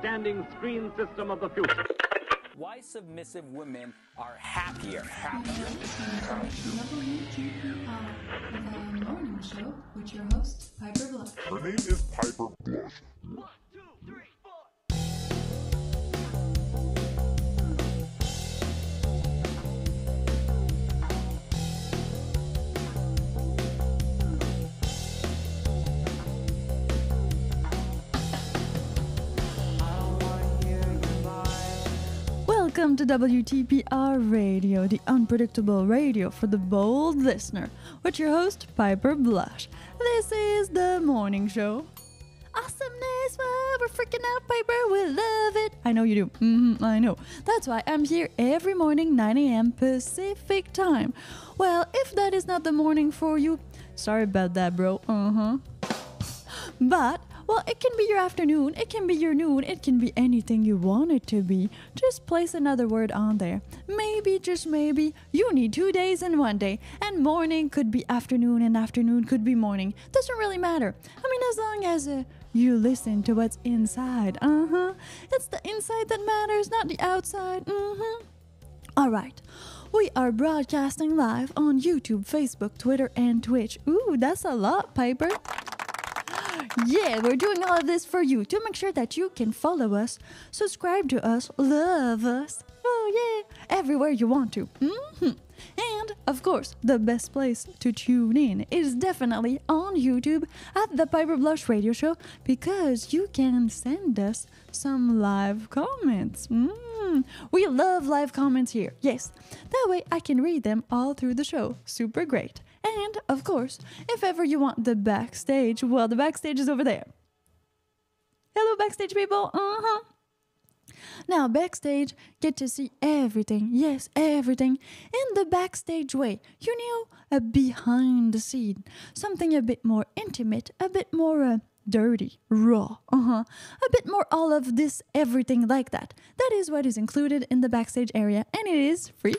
the outstanding screen system of the future. Why submissive women are happier. Happier. The morning show with your host, Piper Blush. Her name is Piper Blush. Welcome to WTPR Radio, the unpredictable radio for the bold listener, with your host, Piper Blush. This is the morning show. Awesomeness, wow, we're freaking out, Piper, we love it. I know you do, hmm I know. That's why I'm here every morning, 9 a.m. Pacific time. Well, if that is not the morning for you, sorry about that, bro. Uh huh. But, well, it can be your afternoon, it can be your noon, it can be anything you want it to be. Just place another word on there. Maybe, just maybe, you need two days in one day, and morning could be afternoon, and afternoon could be morning. Doesn't really matter. I mean, as long as uh, you listen to what's inside. Uh huh. It's the inside that matters, not the outside. Mm hmm. All right. We are broadcasting live on YouTube, Facebook, Twitter, and Twitch. Ooh, that's a lot, Piper. Yeah, we're doing all of this for you to make sure that you can follow us, subscribe to us, love us. Oh, yeah, everywhere you want to. hmm And, of course, the best place to tune in is definitely on YouTube at the Piper Blush Radio Show because you can send us some live comments. Mm, we love live comments here. Yes, that way I can read them all through the show. Super great. And, of course, if ever you want the backstage, well, the backstage is over there. Hello, backstage people. Uh huh. Now, backstage, get to see everything, yes, everything, in the backstage way. You know, a behind the scene, something a bit more intimate, a bit more uh, dirty, raw, uh huh, a bit more all of this, everything like that. That is what is included in the backstage area, and it is free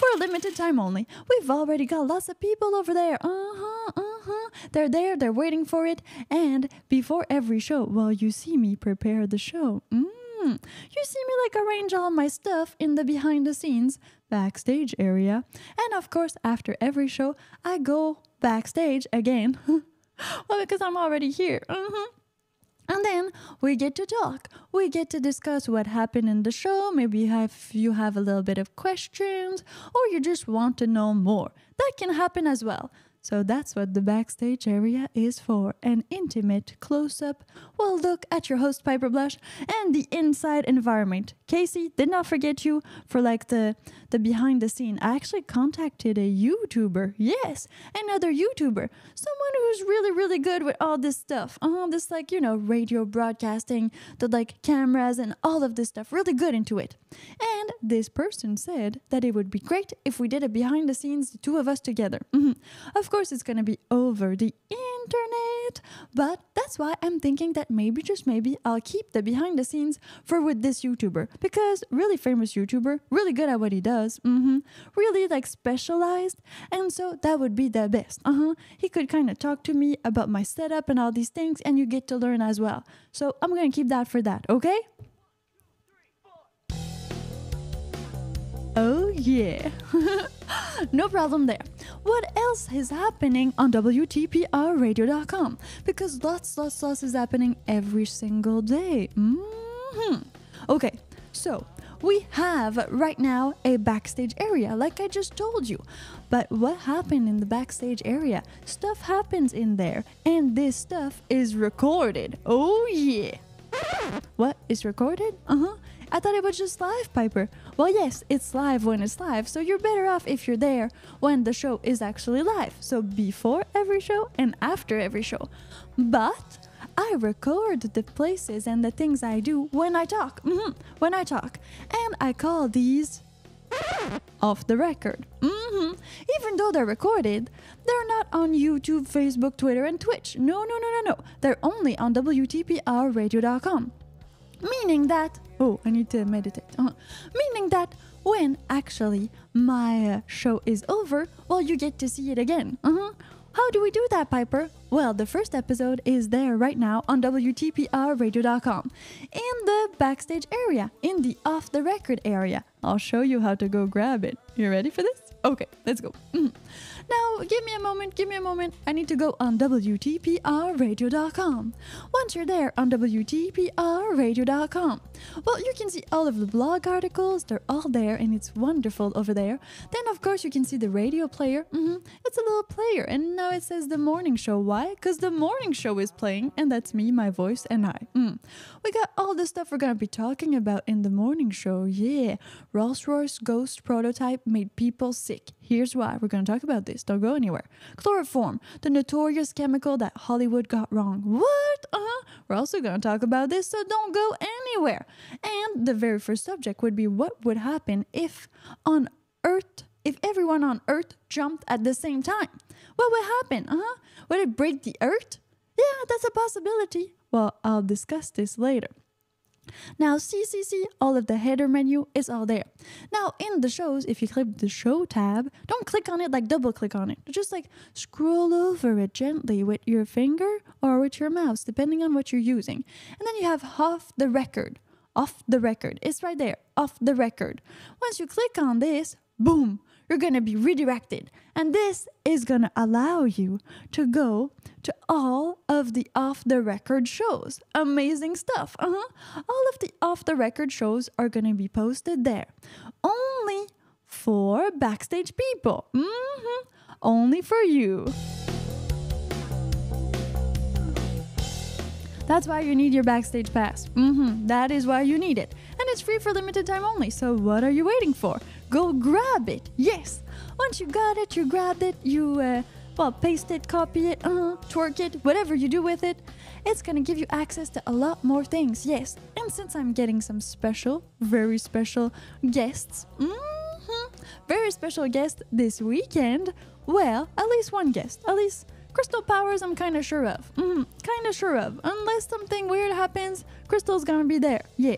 for a limited time only. We've already got lots of people over there. Uh huh, uh huh. They're there, they're waiting for it. And before every show, well, you see me prepare the show. Mm. You see me like arrange all my stuff in the behind the scenes backstage area. And of course, after every show, I go backstage again. well, because I'm already here. Uh-huh. And then we get to talk. We get to discuss what happened in the show. Maybe you have you have a little bit of questions or you just want to know more. That can happen as well. So that's what the backstage area is for an intimate close up. Well, look at your host, Piper Blush, and the inside environment. Casey, did not forget you for like the, the behind the scene. I actually contacted a YouTuber. Yes, another YouTuber. Someone who's really, really good with all this stuff. Uh, this, like, you know, radio broadcasting, the like cameras and all of this stuff. Really good into it. And this person said that it would be great if we did a behind the scenes, the two of us together. Mhm. Of course, it's gonna be over the internet, but that's why I'm thinking that maybe, just maybe, I'll keep the behind the scenes for with this YouTuber because really famous YouTuber, really good at what he does, mm-hmm, really like specialized, and so that would be the best. Uh huh. He could kind of talk to me about my setup and all these things, and you get to learn as well. So I'm gonna keep that for that, okay? Oh, yeah. no problem there. What else is happening on WTPRradio.com? Because lots, lots, lots is happening every single day. hmm Okay, so we have right now a backstage area, like I just told you. But what happened in the backstage area? Stuff happens in there, and this stuff is recorded. Oh, yeah. What is recorded? Uh huh. I thought it was just live, Piper. Well, yes, it's live when it's live, so you're better off if you're there when the show is actually live. So before every show and after every show. But I record the places and the things I do when I talk. hmm when I talk. And I call these off the record. hmm Even though they're recorded, they're not on YouTube, Facebook, Twitter, and Twitch. No, no, no, no, no. They're only on WTPRradio.com. Meaning that, oh, I need to meditate. Uh-huh. Meaning that when actually my uh, show is over, well, you get to see it again. Uh-huh. How do we do that, Piper? Well, the first episode is there right now on WTPRradio.com in the backstage area, in the off the record area. I'll show you how to go grab it. You ready for this? Okay, let's go. Mhm. Now, give me a moment, give me a moment. I need to go on WTPRradio.com. Once you're there on WTPRradio.com, well, you can see all of the blog articles. They're all there and it's wonderful over there. Then, of course, you can see the radio player. hmm It's a little player. And now it says the morning show. Why? Because the morning show is playing and that's me, my voice, and I. Mm. We got all the stuff we're to be talking about in the morning show. Yeah. Rolls Royce Ghost prototype made people sick. Here's why. We're going to talk about this. Don't go anywhere. Chloroform, the notorious chemical that Hollywood got wrong. What? Uh huh. We're also going to talk about this, so don't go anywhere. And the very first subject would be what would happen if on Earth, if everyone on Earth jumped at the same time? What would happen? Uh huh. Would it break the Earth? Yeah, that's a possibility. Well, I'll discuss this later. Now, CCC, all of the header menu is all there. Now, in the shows, if you click the show tab, don't click on it like double click on it. Just like scroll over it gently with your finger or with your mouse, depending on what you're using. And then you have off the record. Off the record. It's right there. Off the record. Once you click on this, boom, you're going to be redirected. And this is going to allow you to go to all of the off the record shows. Amazing stuff. Uh-huh. All of the off the record shows are going to be posted there. Only for backstage people. Mhm. Only for you. That's why you need your backstage pass. hmm That is why you need it. And it's free for limited time only. So what are you waiting for? Go grab it. Yes. Once you got it, you grabbed it, you uh, well, paste it, copy it, uh, twerk it, whatever you do with it, it's gonna give you access to a lot more things. Yes. And since I'm getting some special, very special guests, hmm very special guest this weekend, well, at least one guest, at least Crystal Powers, I'm kind of sure of. Mm, kind of sure of. Unless something weird happens, Crystal's gonna be there. Yeah.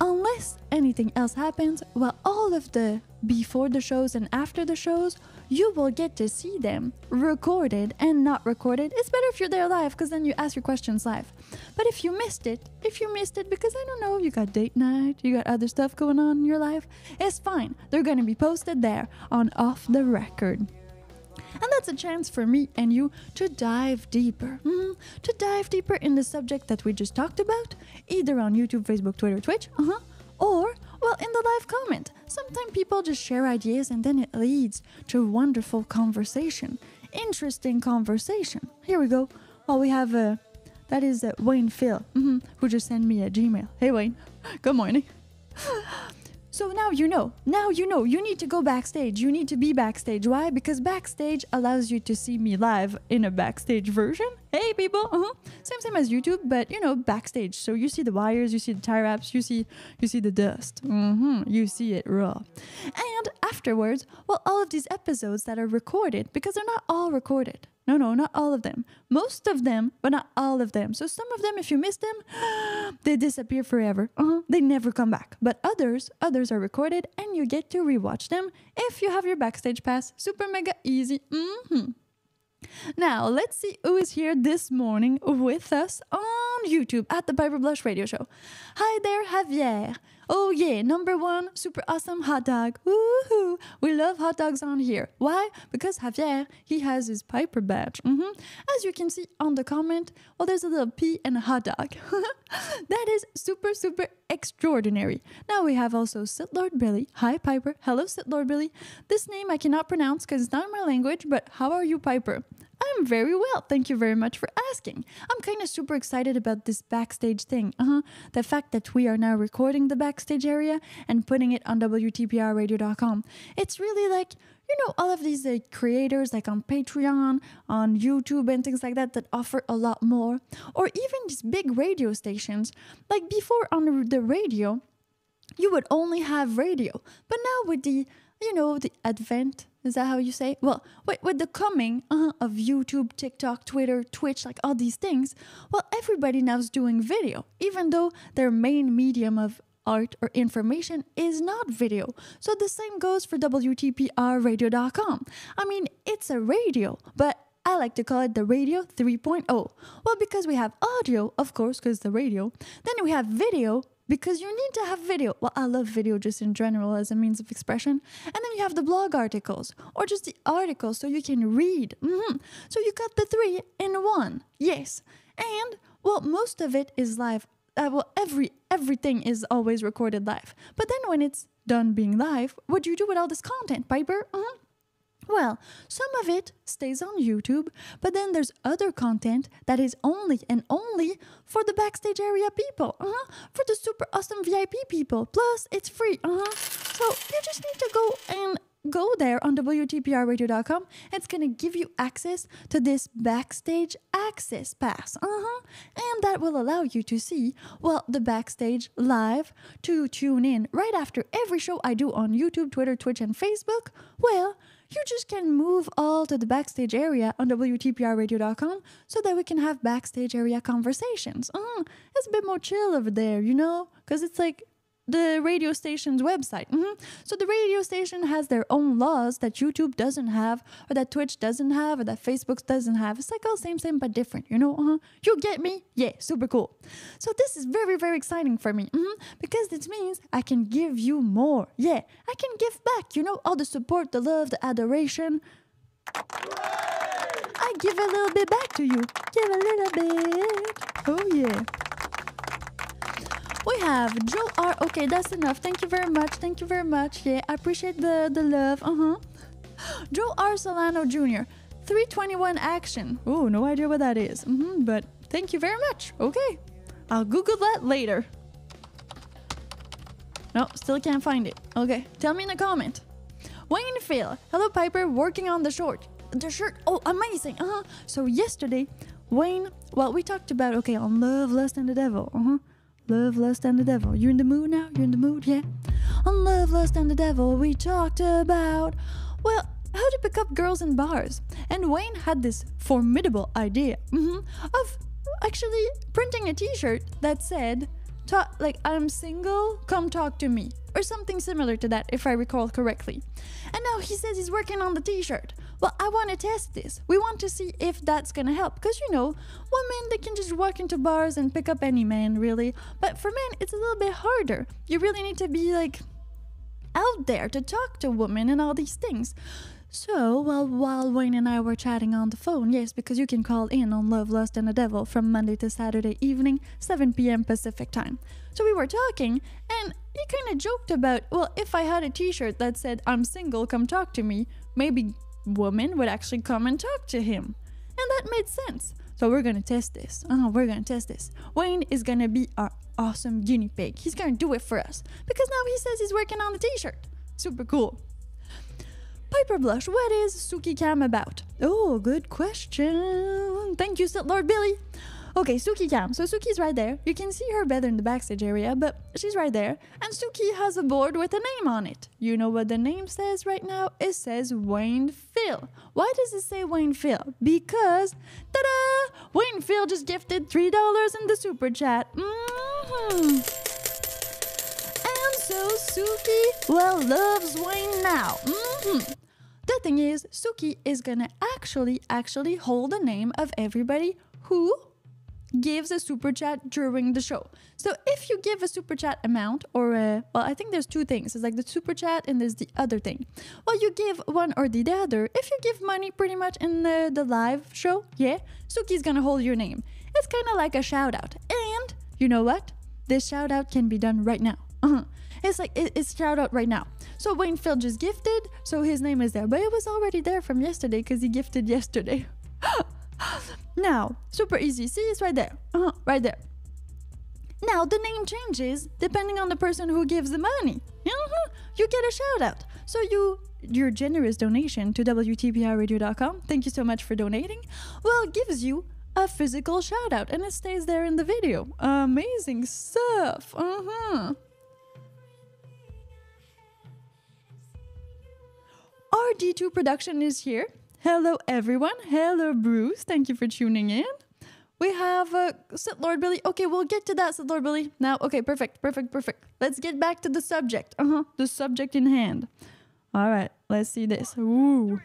Unless anything else happens, well, all of the before the shows and after the shows, you will get to see them recorded and not recorded. It's better if you're there live because then you ask your questions live. But if you missed it, if you missed it because I don't know, you got date night, you got other stuff going on in your life, it's fine. They're going to be posted there on Off the Record. And that's a chance for me and you to dive deeper. mhm, to dive deeper in the subject that we just talked about, either on YouTube, Facebook, Twitter, Twitch, uh-huh, or, well, in the live comment. Sometimes people just share ideas and then it leads to wonderful conversation. Interesting conversation. Here we go. Well, we have, uh, that is uh, Wayne Phil, mhm, who just sent me a Gmail. Hey, Wayne. Good morning. So now you know. Now you know. You need to go backstage. You need to be backstage. Why? Because backstage allows you to see me live in a backstage version. Hey people, uh-huh. same same as YouTube, but you know backstage. So you see the wires, you see the tie wraps, you see you see the dust. hmm You see it raw. And afterwards, well, all of these episodes that are recorded because they're not all recorded. No, no, not all of them. Most of them, but not all of them. So some of them, if you miss them, they disappear forever. Uh-huh. They never come back. But others, others are recorded, and you get to rewatch them if you have your backstage pass. Super mega easy. hmm Now let's see who is here this morning with us on YouTube at the Piper Blush Radio Show. Hi there, Javier. Oh yeah, number one, super awesome hot dog. Woohoo! We love hot dogs on here. Why? Because Javier, he has his Piper badge. hmm As you can see on the comment, well, there's a little P and a hot dog. that is super, super extraordinary. Now we have also Sith Lord Billy. Hi, Piper. Hello, Sith Lord Billy. This name I cannot pronounce because it's not in my language, but how are you, Piper? I'm very well. Thank you very much for asking. I'm kind of super excited about this backstage thing. Uh-huh. The fact that we are now recording the backstage area and putting it on WTPRradio.com. It's really like, you know, all of these uh, creators like on Patreon, on YouTube, and things like that that offer a lot more. Or even these big radio stations. Like before on the radio, you would only have radio. But now with the, you know, the advent, is that how you say? Well, with, with the coming uh, of YouTube, TikTok, Twitter, Twitch, like all these things, well, everybody now is doing video, even though their main medium of art, or information is not video. So the same goes for WTPRradio.com. I mean, it's a radio, but I like to call it the Radio 3.0. Well, because we have audio, of course, because the radio. Then we have video, because you need to have video. Well, I love video just in general as a means of expression. And then you have the blog articles or just the articles so you can read. hmm So you got the three in one. Yes. And well, most of it is live. Uh, well, every everything is always recorded live. But then when it's done being live, what do you do with all this content, Piper? Mhm. Well, some of it stays on YouTube, but then there's other content that is only and only for the backstage area people, uh-huh, for the super awesome VIP people. Plus, it's free, uh-huh. So you just need to go and go there on WTPRradio.com. It's gonna give you access to this backstage access pass, uh-huh, and that will allow you to see well the backstage live to tune in right after every show I do on YouTube, Twitter, Twitch, and Facebook. Well you just can move all to the backstage area on WTPRradio.com so that we can have backstage area conversations. Uh, it's a bit more chill over there, you know? Because it's like the radio station's website. Mhm. So the radio station has their own laws that YouTube doesn't have, or that Twitch doesn't have, or that Facebook doesn't have. It's like all same, same, but different, you know? Uh-huh. You get me? Yeah, super cool. So this is very, very exciting for me mhm, because it means I can give you more. Yeah, I can give back, you know, all the support, the love, the adoration. I give a little bit back to you. Give a little bit. Oh, yeah. We have Joe R. Okay, that's enough. Thank you very much. Thank you very much. Yeah, I appreciate the, the love. Uh huh. Joe R. Solano Jr. 321 action. Oh, no idea what that is. hmm but thank you very much. Okay. I'll Google that later. No, still can't find it. Okay, tell me in a comment. Wayne Phil. Hello, Piper. Working on the short. The shirt. Oh, amazing. Uh huh. So, yesterday, Wayne, well, we talked about, okay, on Love, Lust, and the Devil. Uh huh. Love, Lust, and the Devil. You're in the mood now? You're in the mood? Yeah. On Love, Lust, and the Devil, we talked about, well, how to pick up girls in bars. And Wayne had this formidable idea mhm, of actually printing a t shirt that said, like, I'm single, come talk to me. Or something similar to that, if I recall correctly. And now he says he's working on the t shirt. Well, I want to test this. We want to see if that's gonna help. Because, you know, women, they can just walk into bars and pick up any man, really. But for men, it's a little bit harder. You really need to be, like, out there to talk to women and all these things. So, well, while Wayne and I were chatting on the phone, yes, because you can call in on Love, Lust, and the Devil from Monday to Saturday evening, 7 p.m. Pacific time. So we were talking, and he kind of joked about, well, if I had a t shirt that said, I'm single, come talk to me, maybe women would actually come and talk to him. And that made sense. So we're gonna test this. Oh, we're gonna test this. Wayne is gonna be our awesome guinea pig. He's gonna do it for us. Because now he says he's working on the t shirt. Super cool. Piper Blush, what is Suki Cam about? Oh, good question. Thank you, Lord Billy. Okay, Suki Cam. So Suki's right there. You can see her better in the backstage area, but she's right there. And Suki has a board with a name on it. You know what the name says right now? It says Wayne Phil. Why does it say Wayne Phil? Because, ta-da! Wayne Phil just gifted $3 in the super chat. hmm and so Suki, well, loves Wayne now. hmm The thing is, Suki is gonna actually, actually hold the name of everybody who gives a super chat during the show. So if you give a super chat amount, or a, well, I think there's two things. It's like the super chat and there's the other thing. Well, you give one or the other. If you give money pretty much in the, the live show, yeah, Suki's gonna hold your name. It's kind of like a shout out. And you know what? This shout out can be done right now. Uh-huh. It's like it, it's shout out right now. So Wayne Phil just gifted, so his name is there, but it was already there from yesterday because he gifted yesterday. now, super easy. See, it's right there. Uh-huh, right there. Now the name changes depending on the person who gives the money. Mhm, You get a shout out. So you your generous donation to WTPRradio.com, thank you so much for donating, well gives you a physical shout out and it stays there in the video. Amazing stuff. Uh-huh. RD2 production is here. Hello everyone. Hello Bruce. Thank you for tuning in. We have uh, Lord Billy. Okay, we'll get to that, Sith Lord Billy. Now, okay, perfect, perfect, perfect. Let's get back to the subject. Uh huh. The subject in hand. All right, let's see this. Ooh.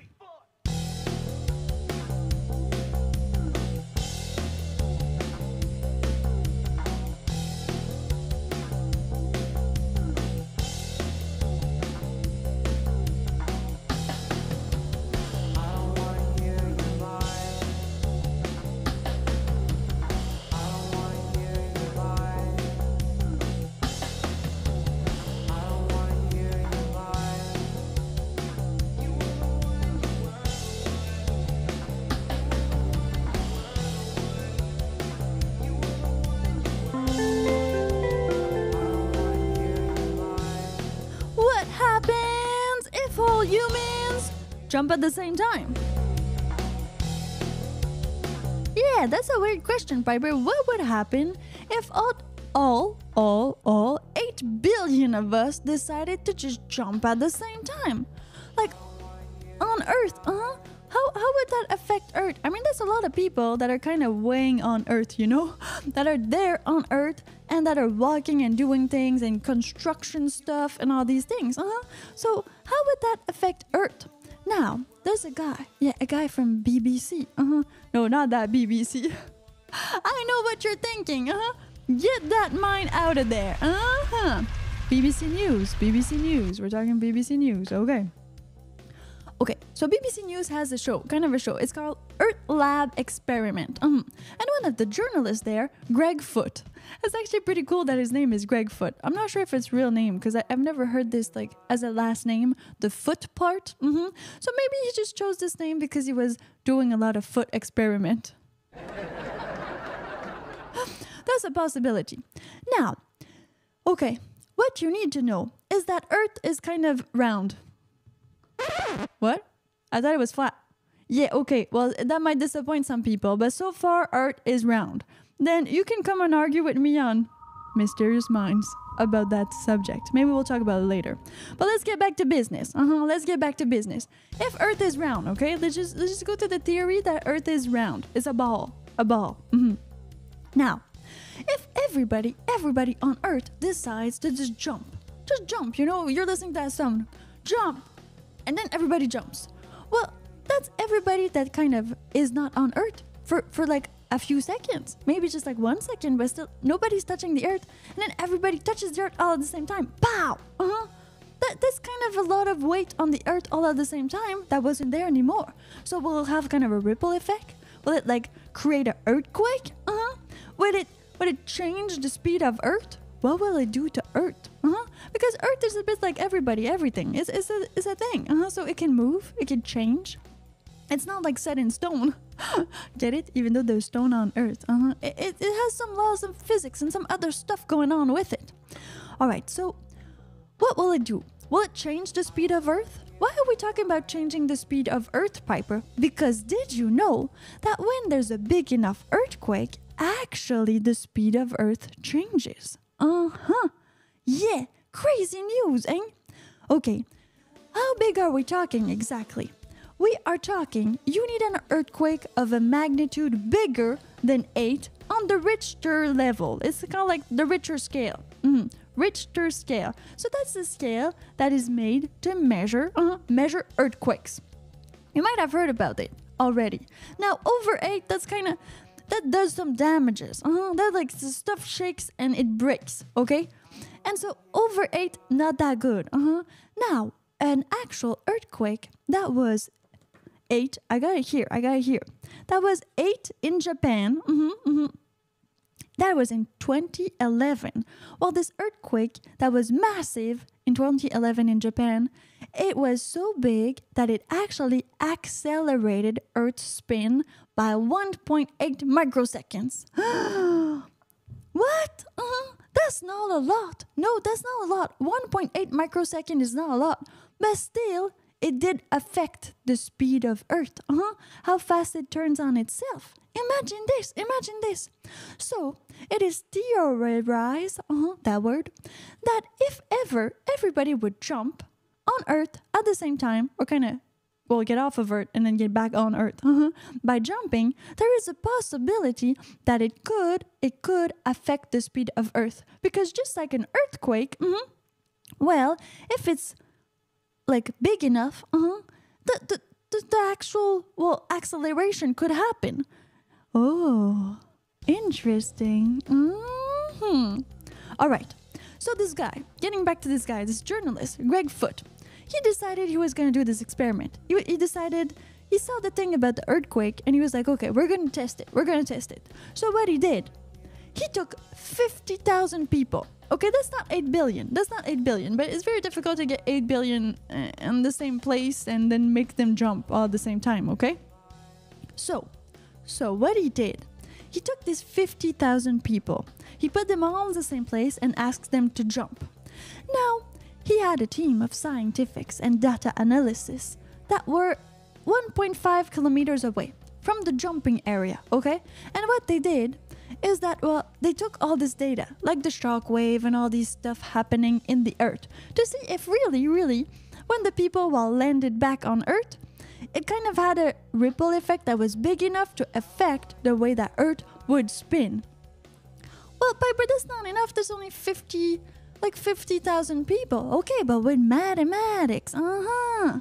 Jump at the same time? Yeah, that's a weird question, Piper. What would happen if all, all, all, all 8 billion of us decided to just jump at the same time? Like, on Earth, uh huh? How, how would that affect Earth? I mean, there's a lot of people that are kind of weighing on Earth, you know? That are there on Earth and that are walking and doing things and construction stuff and all these things, uh huh? So, how would that affect Earth? Now, there's a guy, yeah, a guy from BBC, uh huh. No, not that BBC. I know what you're thinking, uh huh. Get that mind out of there, uh huh. BBC News, BBC News. We're talking BBC News, okay. Okay, so BBC News has a show, kind of a show. It's called Earth Lab Experiment. Um, and one of the journalists there, Greg Foot. It's actually pretty cool that his name is Greg Foot. I'm not sure if it's real name because I've never heard this like as a last name, the foot part. hmm So maybe he just chose this name because he was doing a lot of foot experiment. That's a possibility. Now, okay, what you need to know is that Earth is kind of round. What? I thought it was flat. Yeah, okay. Well, that might disappoint some people, but so far Earth is round. Then you can come and argue with me on Mysterious Minds about that subject. Maybe we'll talk about it later. But let's get back to business. Uh-huh. Let's get back to business. If Earth is round, okay? Let's just let's just go to the theory that Earth is round. It's a ball. A ball. Mm-hmm. Now, if everybody, everybody on Earth decides to just jump, just jump, you know, you're listening to that sound, jump, and then everybody jumps. Well, that's everybody that kind of is not on Earth for, for like a few seconds. Maybe just like one second, but still nobody's touching the Earth. And then everybody touches the Earth all at the same time. Pow! Uh-huh. That, that's kind of a lot of weight on the Earth all at the same time that wasn't there anymore. So we'll have kind of a ripple effect? Will it like create an earthquake? Uh-huh. Will it will it change the speed of Earth? What will it do to Earth? Uh-huh. Because Earth is a bit like everybody, everything. It's, it's, a, it's a thing. Uh-huh. So it can move, it can change. It's not like set in stone. Get it? Even though there's stone on Earth. Uh-huh. It, it, it has some laws of physics and some other stuff going on with it. All right, so what will it do? Will it change the speed of Earth? Why are we talking about changing the speed of Earth, Piper? Because did you know that when there's a big enough earthquake, actually the speed of Earth changes? Uh huh. Yeah, crazy news, eh? Okay, how big are we talking exactly? We are talking you need an earthquake of a magnitude bigger than 8 on the Richter level. It's kind of like the Richter scale. Mhm. Richter scale. So that's the scale that is made to measure uh, measure earthquakes. You might have heard about it already. Now over 8 that's kind of that does some damages. Uh-huh. That like the stuff shakes and it breaks, okay? And so over 8 not that good. Uh-huh. Now, an actual earthquake that was 8, I got it here. I got it here. That was 8 in Japan. mhm, mhm. That was in 2011. Well, this earthquake that was massive in 2011 in Japan, it was so big that it actually accelerated Earth's spin by 1.8 microseconds. what? Uh-huh. That's not a lot. No, that's not a lot. 1.8 microsecond is not a lot. But still, it did affect the speed of Earth. Uh-huh. How fast it turns on itself. Imagine this, imagine this. So, it is theorized, uh-huh, that word, that if ever everybody would jump on Earth at the same time, or kind of well, get off of Earth and then get back on Earth. Uh-huh. By jumping, there is a possibility that it could it could affect the speed of Earth because just like an earthquake, mhm, well, if it's like big enough, uh-huh, the, the the the actual well acceleration could happen. Oh, interesting. hmm All right. So this guy, getting back to this guy, this journalist, Greg Foot, he decided he was going to do this experiment. He, he decided he saw the thing about the earthquake and he was like, okay, we're going to test it. We're going to test it. So what he did, he took 50,000 people. Okay, that's not 8 billion. That's not 8 billion, but it's very difficult to get 8 billion uh, in the same place and then make them jump all at the same time, okay? So, so what he did, he took these 50,000 people, he put them all in the same place and asked them to jump. Now, he had a team of scientists and data analysis that were 1.5 kilometers away from the jumping area, okay? And what they did is that, well, they took all this data, like the shock wave and all these stuff happening in the earth, to see if really, really, when the people well landed back on earth, it kind of had a ripple effect that was big enough to affect the way that earth would spin. Well, Piper, that's not enough. There's only 50, like 50,000 people. Okay, but with mathematics, uh huh.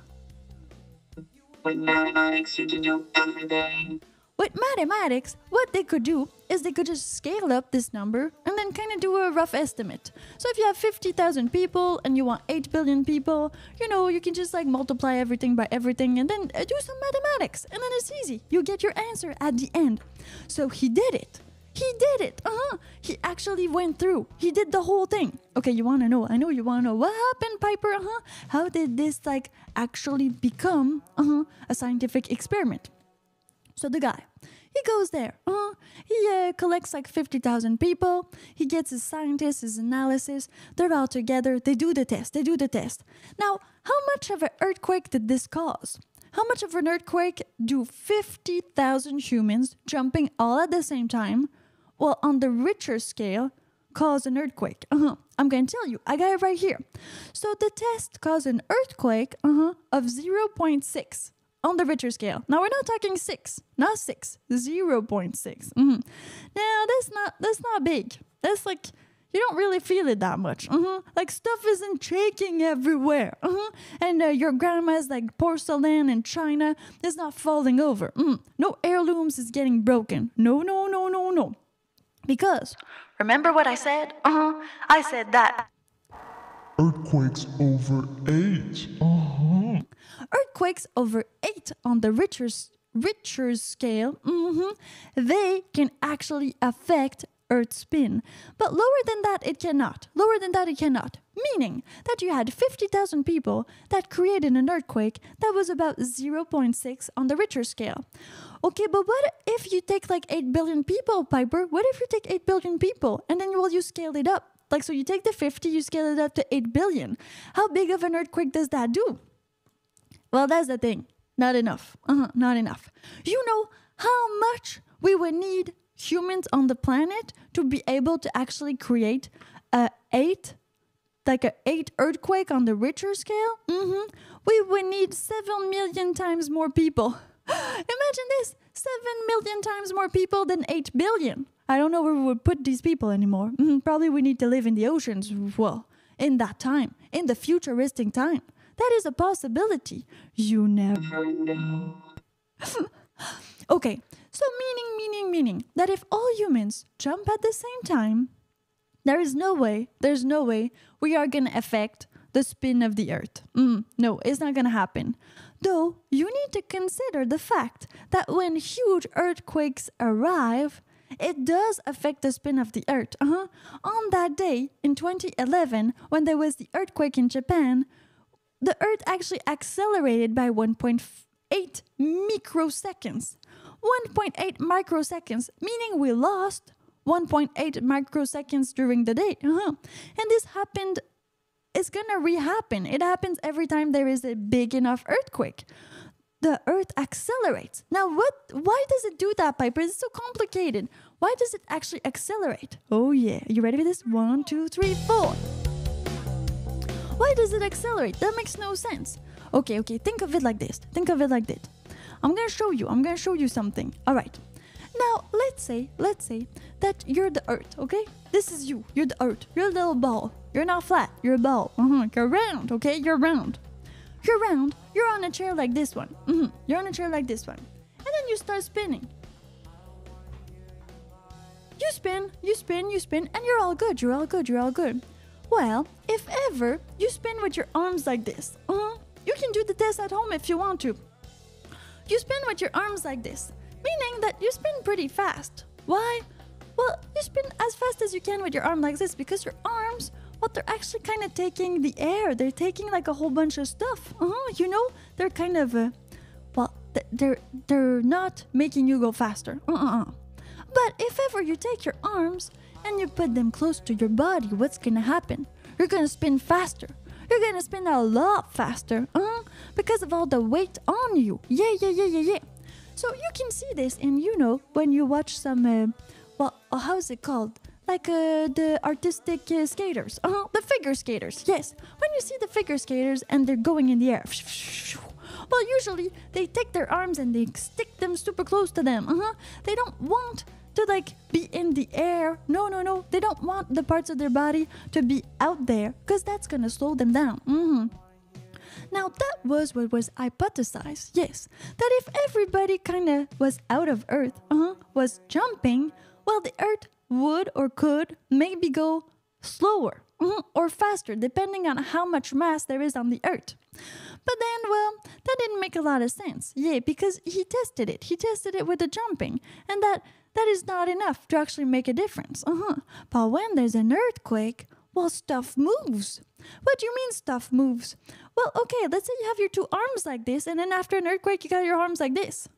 With mathematics, you can do everything. With mathematics, what they could do is they could just scale up this number and then kind of do a rough estimate. So if you have 50,000 people and you want 8 billion people, you know, you can just like multiply everything by everything and then uh, do some mathematics. And then it's easy. You get your answer at the end. So he did it. He did it. Uh huh. He actually went through. He did the whole thing. Okay, you want to know? I know you want to know what happened, Piper. Uh huh. How did this like actually become uh huh a scientific experiment? So the guy, he goes there. Uh, he uh, collects like 50,000 people. He gets his scientists, his analysis. They're all together. They do the test. They do the test. Now, how much of an earthquake did this cause? How much of an earthquake do 50,000 humans jumping all at the same time, well, on the Richter scale, cause an earthquake? Uh-huh. I'm going to tell you. I got it right here. So the test caused an earthquake uh-huh, of 0.6 on the Richter scale. Now we're not talking six, not six, 0.6. Mhm. Now that's not that's not big. That's like you don't really feel it that much. Mhm. Like stuff isn't shaking everywhere. Mhm. And uh, your grandma's like porcelain in China is not falling over. Mhm. No heirlooms is getting broken. No, no, no, no, no. Because remember what I said? Uh-huh. I said that Earthquakes over eight. Uh-huh. earthquakes over 8 on the Richter's, Richter's scale, mhm, they can actually affect Earth's spin. But lower than that, it cannot. Lower than that, it cannot. Meaning that you had 50,000 people that created an earthquake that was about 0.6 on the Richter scale. Okay, but what if you take like 8 billion people, Piper? What if you take 8 billion people and then well, you scale it up? Like, so you take the 50, you scale it up to 8 billion. How big of an earthquake does that do? Well, that's the thing. Not enough. Uh-huh, not enough. You know how much we would need humans on the planet to be able to actually create a eight, like a eight earthquake on the Richter scale? Mm-hmm. We would need seven million times more people. Imagine this: seven million times more people than eight billion. I don't know where we would put these people anymore. Mhm, Probably we need to live in the oceans. Well, in that time, in the futuristic time. That is a possibility. You never know. okay, so meaning, meaning, meaning that if all humans jump at the same time, there is no way, there's no way we are gonna affect the spin of the earth. Mm, no, it's not gonna happen. Though you need to consider the fact that when huge earthquakes arrive, it does affect the spin of the earth. Uh-huh. On that day in 2011, when there was the earthquake in Japan, the earth actually accelerated by 1.8 microseconds. 1.8 microseconds, meaning we lost 1.8 microseconds during the day. Uh-huh. And this happened, it's gonna re-happen. It happens every time there is a big enough earthquake. The earth accelerates. Now, what? Why does it do that, Piper? It's so complicated. Why does it actually accelerate? Oh yeah, you ready for this? One, two, three, four. Why does it accelerate? That makes no sense. Okay, okay. Think of it like this. Think of it like this. I'm gonna show you. I'm gonna show you something. All right. Now, let's say, let's say that you're the Earth. Okay, this is you. You're the Earth. You're a little ball. You're not flat. You're a ball. Uh-huh. You're round. Okay, you're round. You're round. You're on a chair like this one. hmm You're on a chair like this one, and then you start spinning. You spin, you spin, you spin, and you're all good. You're all good. You're all good. Well, if ever you spin with your arms like this, uh-huh, you can do the test at home if you want to. You spin with your arms like this, meaning that you spin pretty fast. Why? Well, you spin as fast as you can with your arm like this because your arms, well, they're actually kind of taking the air. They're taking like a whole bunch of stuff. Uh-huh, you know, they're kind of, uh, well, th- they're they're not making you go faster. Uh-uh. But if ever you take your arms and you put them close to your body, what's gonna happen? You're gonna spin faster. You're gonna spin a lot faster, uh, because of all the weight on you. Yeah, yeah, yeah, yeah, yeah. So you can see this, and you know when you watch some, uh, well, uh, how's it called? Like uh, the artistic uh, skaters, uh, the figure skaters. Yes, when you see the figure skaters and they're going in the air. Well, usually they take their arms and they stick them super close to them. Uh-huh. They don't want to like be in the air. No, no, no. They don't want the parts of their body to be out there because that's gonna slow them down. Mm-hmm. Now that was what was hypothesized. Yes, that if everybody kind of was out of Earth, uh-huh, was jumping, well, the Earth would or could maybe go slower mhm, or faster, depending on how much mass there is on the Earth. But then, well, that didn't make a lot of sense. Yeah, because he tested it. He tested it with the jumping, and that that is not enough to actually make a difference. Uh-huh. But when there's an earthquake, well, stuff moves. What do you mean stuff moves? Well, okay, let's say you have your two arms like this, and then after an earthquake, you got your arms like this.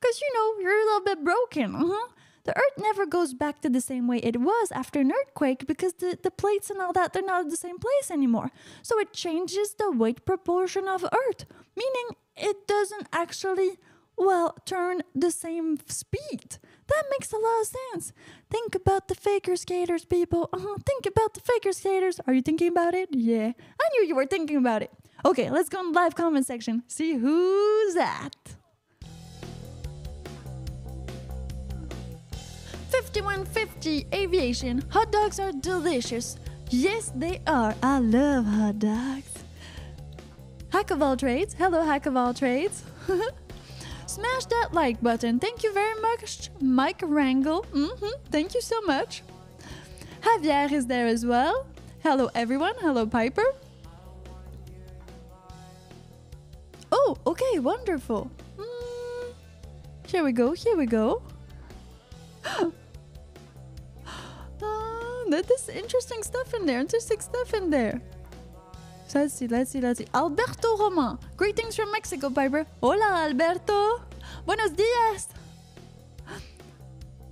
Because, you know, you're a little bit broken. Uh-huh. The earth never goes back to the same way it was after an earthquake because the, the plates and all that, they're not at the same place anymore. So it changes the weight proportion of earth, meaning it doesn't actually, well, turn the same speed. That makes a lot of sense. Think about the figure skaters, people. Uh-huh. Think about the figure skaters. Are you thinking about it? Yeah. I knew you were thinking about it. Okay, let's go in the live comment section. See who's that. 5150 Aviation. Hot dogs are delicious. Yes, they are. I love hot dogs. Hack of all trades. Hello, Hack of all trades. Smash that like button. Thank you very much, Mike Wrangle. hmm Thank you so much. Javier is there as well. Hello, everyone. Hello, Piper. Oh, okay, wonderful. Mm, here we go. Here we go. Uh, that is interesting stuff in there. Interesting stuff in there. Let's see, let's see, let's see. Alberto Roman. Greetings from Mexico, Piper. Hola, Alberto. Buenos dias.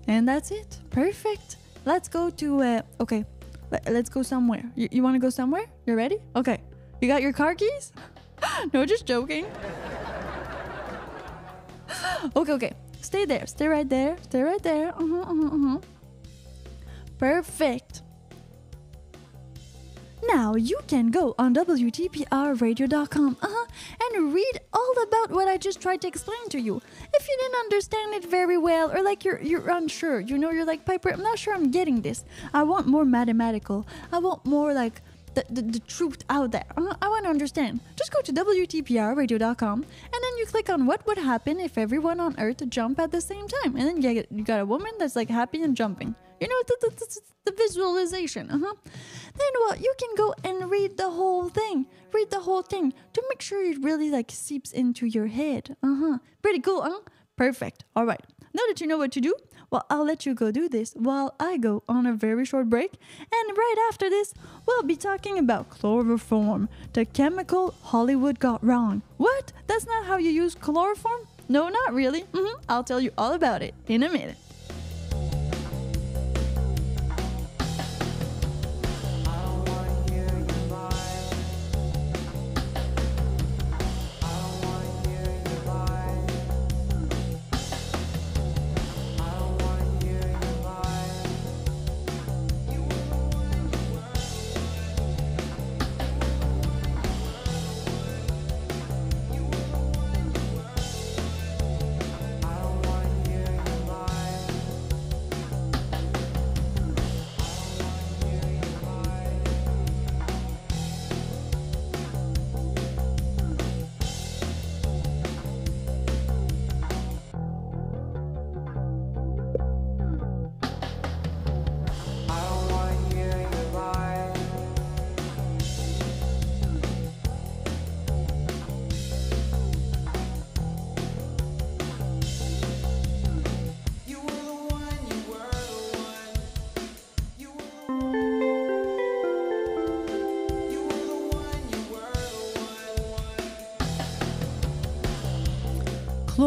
And that's it. Perfect. Let's go to, uh, okay. Let, us go somewhere. You, you want to go somewhere? You ready? Okay. You got your car keys? no, just joking. okay, okay. Stay there. Stay right there. Stay right there. Uh-huh, uh-huh, uh-huh. Perfect. Now you can go on WTPRradio.com uh-huh, and read all about what I just tried to explain to you. If you didn't understand it very well, or like you're you're unsure, you know, you're like Piper, I'm not sure I'm getting this. I want more mathematical. I want more like the, the, the truth out there. Uh, I want to understand. Just go to WTPRradio.com and then you click on what would happen if everyone on Earth jump at the same time. And then you, get, you got a woman that's like happy and jumping. You know, the, the, the, visualization. Uh-huh. Then what? You can go and read the whole thing. Read the whole thing to make sure it really like seeps into your head. Uh-huh. Pretty cool, huh? Perfect. All right. Now that you know what to do, well, I'll let you go do this while I go on a very short break. And right after this, we'll be talking about chloroform, the chemical Hollywood got wrong. What? That's not how you use chloroform? No, not really. hmm I'll tell you all about it in a minute.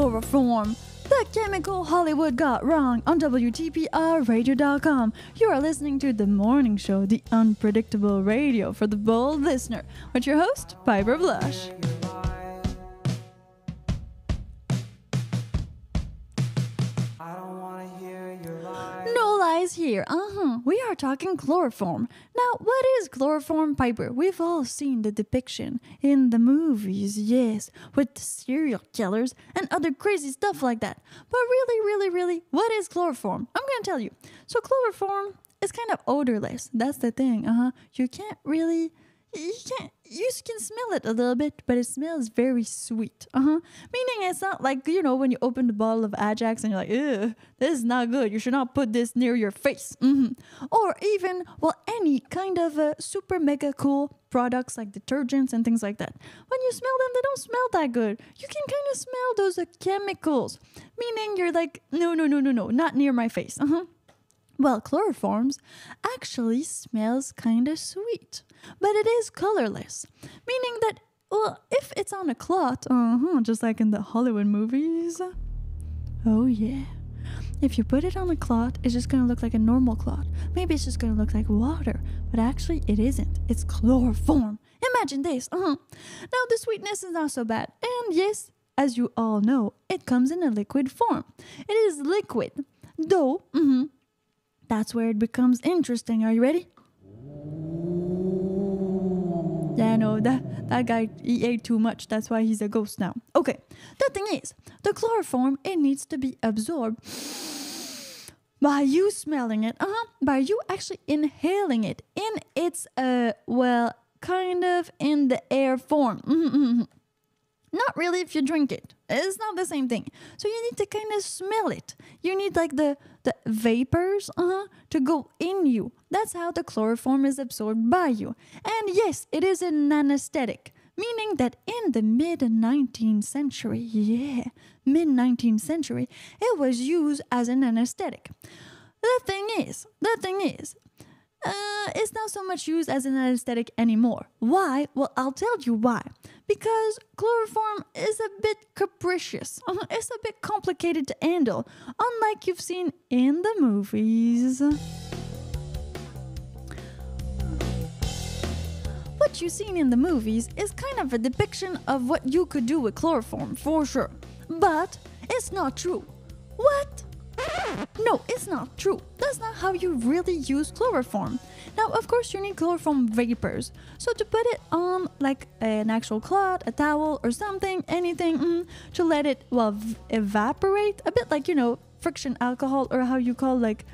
Chloroform. The chemical Hollywood got wrong on WTPRradio.com. You are listening to The Morning Show, the unpredictable radio for the bold listener, with your host, Piper Blush. Uh huh. We are talking chloroform. Now, what is chloroform, Piper? We've all seen the depiction in the movies, yes, with serial killers and other crazy stuff like that. But really, really, really, what is chloroform? I'm gonna tell you. So, chloroform is kind of odorless. That's the thing. Uh huh. You can't really you can you can smell it a little bit, but it smells very sweet. Uh huh. Meaning it's not like you know when you open the bottle of Ajax and you're like, "Ew, this is not good. You should not put this near your face." hmm Or even well, any kind of uh, super mega cool products like detergents and things like that. When you smell them, they don't smell that good. You can kind of smell those uh, chemicals. Meaning you're like, "No, no, no, no, no, not near my face." Uh huh. Well, chloroforms actually smells kind of sweet, but it is colorless, meaning that well, if it's on a cloth, uh-huh, just like in the Hollywood movies. Oh yeah. If you put it on a cloth, it's just gonna look like a normal cloth. Maybe it's just gonna look like water, but actually it isn't. It's chloroform. Imagine this. Uh-huh. Now the sweetness is not so bad, and yes, as you all know, it comes in a liquid form. It is liquid, though. mhm, that's where it becomes interesting. Are you ready? Yeah, no, that that guy he ate too much. That's why he's a ghost now. Okay. The thing is, the chloroform it needs to be absorbed by you smelling it. Uh-huh. By you actually inhaling it in its uh well, kind of in the air form. Mhm, mhm. Not really if you drink it. It's not the same thing. So you need to kind of smell it. You need like the the vapors uh to go in you. That's how the chloroform is absorbed by you. And yes, it is an anesthetic, meaning that in the mid 19th century, yeah, mid 19th century, it was used as an anesthetic. The thing is, the thing is, uh, it's not so much used as an anesthetic anymore. Why? Well, I'll tell you why. Because chloroform is a bit capricious. It's a bit complicated to handle, unlike you've seen in the movies. What you've seen in the movies is kind of a depiction of what you could do with chloroform, for sure. But it's not true. What? No, it's not true. That's not how you really use chloroform. Now, of course, you need chloroform vapors. So, to put it on like an actual cloth, a towel, or something, anything, mm, to let it, well, evaporate, a bit like, you know, friction alcohol, or how you call like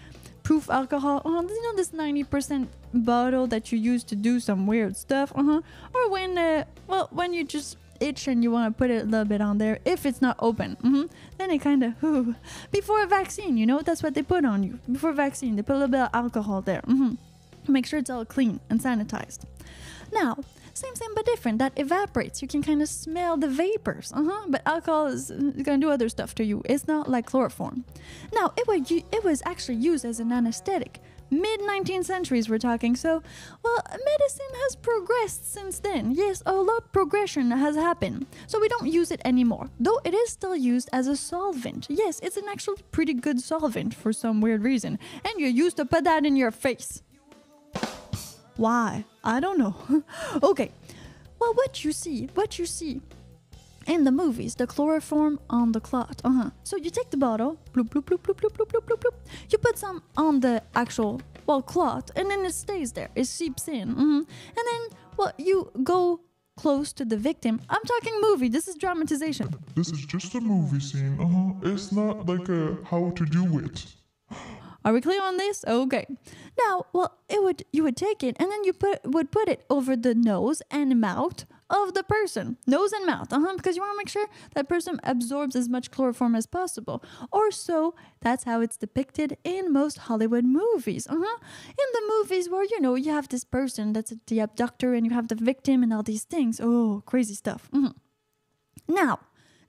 proof alcohol. Oh, you know, this 90% bottle that you use to do some weird stuff. Uh huh. Or when, uh, well, when you just itch and you want to put it a little bit on there if it's not open hmm then it kind of before a vaccine you know that's what they put on you before vaccine they put a little bit of alcohol there hmm make sure it's all clean and sanitized. Now same thing but different that evaporates you can kind of smell the vapors uh-huh but alcohol is is gonna do other stuff to you it's not like chloroform. Now it was it was actually used as an anesthetic mid 19th centuries we're talking so well medicine has progressed since then. Yes a lot progression has happened so we don't use it anymore though it is still used as a solvent. Yes it's an actually pretty good solvent for some weird reason and you used to put that in your face. Why? I don't know. Okay. Well what you see what you see in the movies, the chloroform on the cloth. Uh huh. So you take the bottle, bloop, bloop, bloop, bloop, bloop, bloop, bloop, bloop, bloop. You put some on the actual well cloth, and then it stays there. It seeps in. hmm And then well, you go close to the victim. I'm talking movie. This is dramatization. This is just a movie scene. Uh huh. It's not like a how to do it. Are we clear on this? Okay. Now, well, it would you would take it and then you put would put it over the nose and mouth of the person, nose and mouth, uh-huh, because you want to make sure that person absorbs as much chloroform as possible. Or so that's how it's depicted in most Hollywood movies. Uh-huh. In the movies where you know you have this person that's the abductor and you have the victim and all these things. Oh, crazy stuff. Mhm. Now,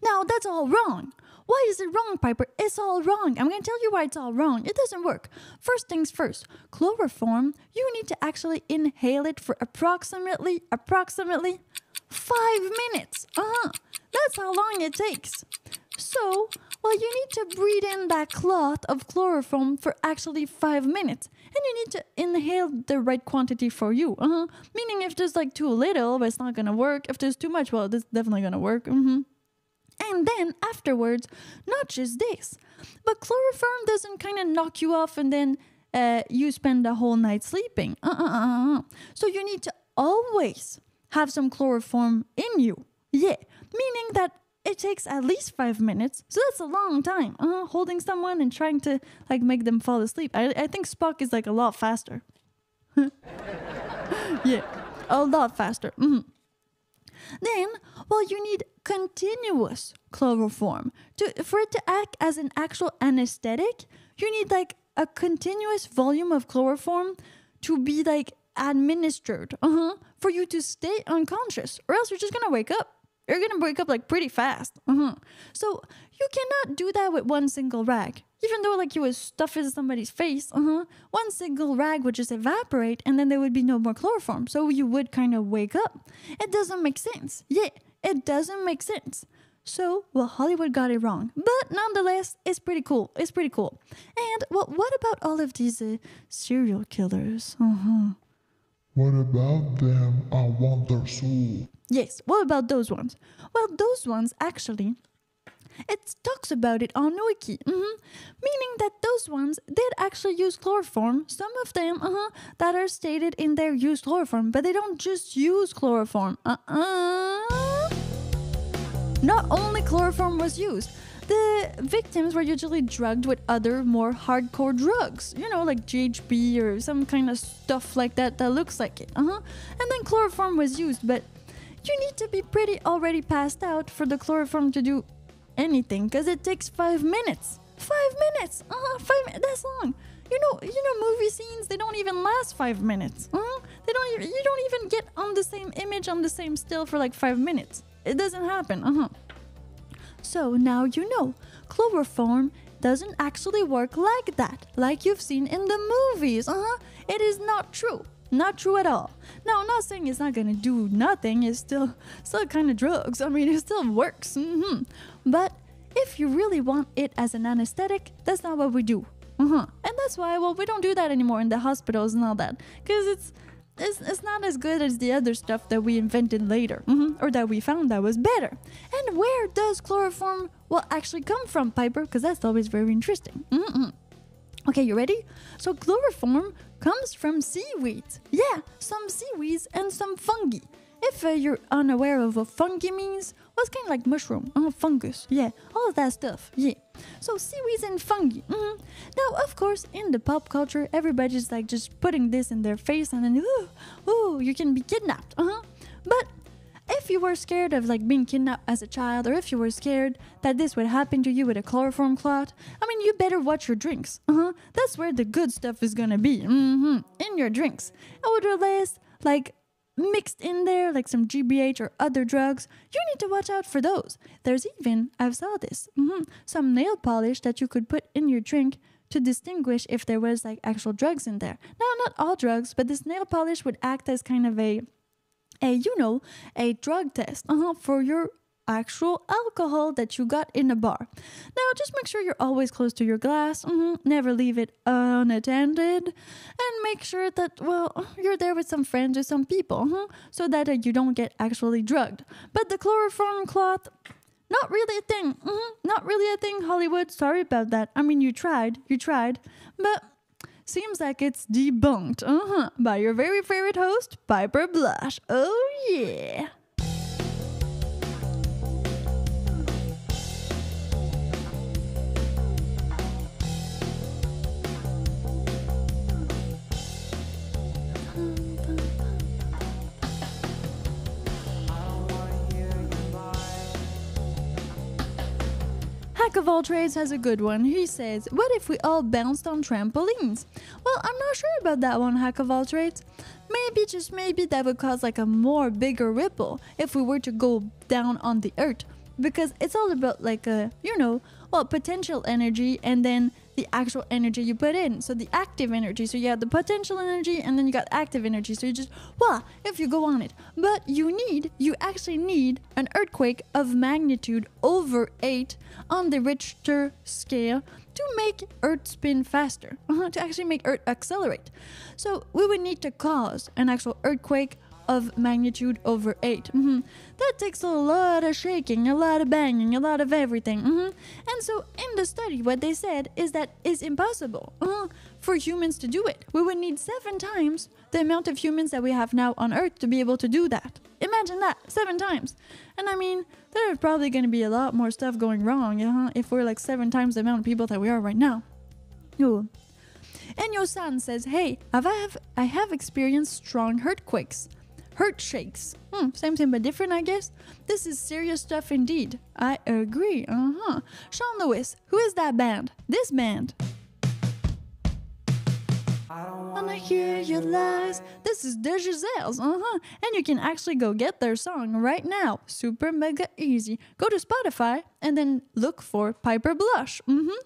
now that's all wrong. Why is it wrong, Piper? It's all wrong. I'm going to tell you why it's all wrong. It doesn't work. First things first, chloroform, you need to actually inhale it for approximately, approximately five minutes. Uh huh. That's how long it takes. So, well, you need to breathe in that cloth of chloroform for actually five minutes. And you need to inhale the right quantity for you. Uh-huh. Meaning, if there's like too little, it's not gonna work. If there's too much, well, it's definitely gonna work. hmm And then afterwards, not just this, but chloroform doesn't kind of knock you off and then uh, you spend the whole night sleeping. Uh-uh-uh-uh. So you need to always have some chloroform in you. Yeah, meaning that it takes at least five minutes. So that's a long time. Uh, holding someone and trying to like make them fall asleep. I, I think Spock is like a lot faster. yeah, a lot faster. Mhm. Then, well, you need continuous chloroform to for it to act as an actual anesthetic. You need like a continuous volume of chloroform to be like administered, uh-huh, for you to stay unconscious, or else you're just gonna wake up. You're gonna wake up like pretty fast. Uh-huh. So you cannot do that with one single rag. Even though like you would stuff it in somebody's face, uh-huh, one single rag would just evaporate and then there would be no more chloroform. So you would kind of wake up. It doesn't make sense. Yeah, it doesn't make sense. So, well, Hollywood got it wrong. But nonetheless, it's pretty cool. It's pretty cool. And, well, what about all of these uh, serial killers? Uh-huh. What about them? I want their soul. Yes, what about those ones? Well, those ones actually, it talks about it on Wiki, hmm meaning that those ones did actually use chloroform. Some of them, uh-huh, that are stated in there use chloroform, but they don't just use chloroform. Uh-uh. Not only chloroform was used. The victims were usually drugged with other more hardcore drugs, you know, like GHB or some kind of stuff like that that looks like it. Uh huh. And then chloroform was used, but you need to be pretty already passed out for the chloroform to do anything because it takes five minutes. Five minutes. Uh huh. Five. That's long. You know. You know. Movie scenes. They don't even last five minutes. Uh huh. They don't. Even, you don't even get on the same image on the same still for like five minutes. It doesn't happen. Uh huh. So now you know, chloroform doesn't actually work like that, like you've seen in the movies. Uh huh. It is not true. Not true at all. Now, I'm not saying it's not gonna do nothing. It's still, still kind of drugs. I mean, it still works. hmm But if you really want it as an anesthetic, that's not what we do. Uh-huh. And that's why, well, we don't do that anymore in the hospitals and all that, because it's it's, it's not as good as the other stuff that we invented later, mhm, or that we found that was better. And where does chloroform well actually come from, Piper? Because that's always very interesting. Mm-mm. Okay, you ready? So chloroform comes from seaweeds. Yeah, some seaweeds and some fungi. If uh, you're unaware of what fungi means, well, it's kind of like mushroom, uh, fungus, yeah, all of that stuff, yeah. So seaweeds and fungi. mhm. Now, of course, in the pop culture, everybody's like just putting this in their face, and then ooh, ooh, you can be kidnapped, uh huh. But if you were scared of like being kidnapped as a child, or if you were scared that this would happen to you with a chloroform clot, I mean, you better watch your drinks. Uh huh. That's where the good stuff is gonna be. Mm-hmm. In your drinks, odorless, like mixed in there, like some GBH or other drugs. You need to watch out for those. There's even I've saw this. hmm Some nail polish that you could put in your drink to distinguish if there was like actual drugs in there. Now, not all drugs, but this nail polish would act as kind of a a you know a drug test uh-huh, for your actual alcohol that you got in a bar. Now just make sure you're always close to your glass. Mhm, never leave it unattended. And make sure that well you're there with some friends or some people mhm, so that uh, you don't get actually drugged. But the chloroform cloth not really a thing mhm, not really a thing hollywood. Sorry about that. I mean you tried you tried. But Seems like it's debunked, uh huh, by your very favorite host, Piper Blush. Oh, yeah. Hack of all trades has a good one. He says, What if we all bounced on trampolines? Well, I'm not sure about that one, Hack of all trades. Maybe, just maybe, that would cause like a more bigger ripple if we were to go down on the earth. Because it's all about like a, you know, well, potential energy and then the actual energy you put in. So the active energy. So you have the potential energy and then you got active energy. So you just, well, if you go on it. But you need, you actually need an earthquake of magnitude over 8 on the Richter scale to make Earth spin faster, to actually make Earth accelerate. So we would need to cause an actual earthquake of magnitude over 8. Mhm. That takes a lot of shaking, a lot of banging, a lot of everything. mhm. And so in the study, what they said is that it's impossible uh, for humans to do it. We would need seven times the amount of humans that we have now on Earth to be able to do that. Imagine that, seven times. And I mean, there's probably going to be a lot more stuff going wrong uh, if we're like seven times the amount of people that we are right now. Ooh. And your son says, Hey, I, have, I have experienced strong earthquakes. Hurt shakes. Hmm, same thing but different, I guess. This is serious stuff indeed. I agree. Uh huh. Sean Lewis, who is that band? This band. I don't wanna hear your lies. This is the Giselles, uh huh. And you can actually go get their song right now. Super mega easy. Go to Spotify and then look for Piper Blush. Mm hmm.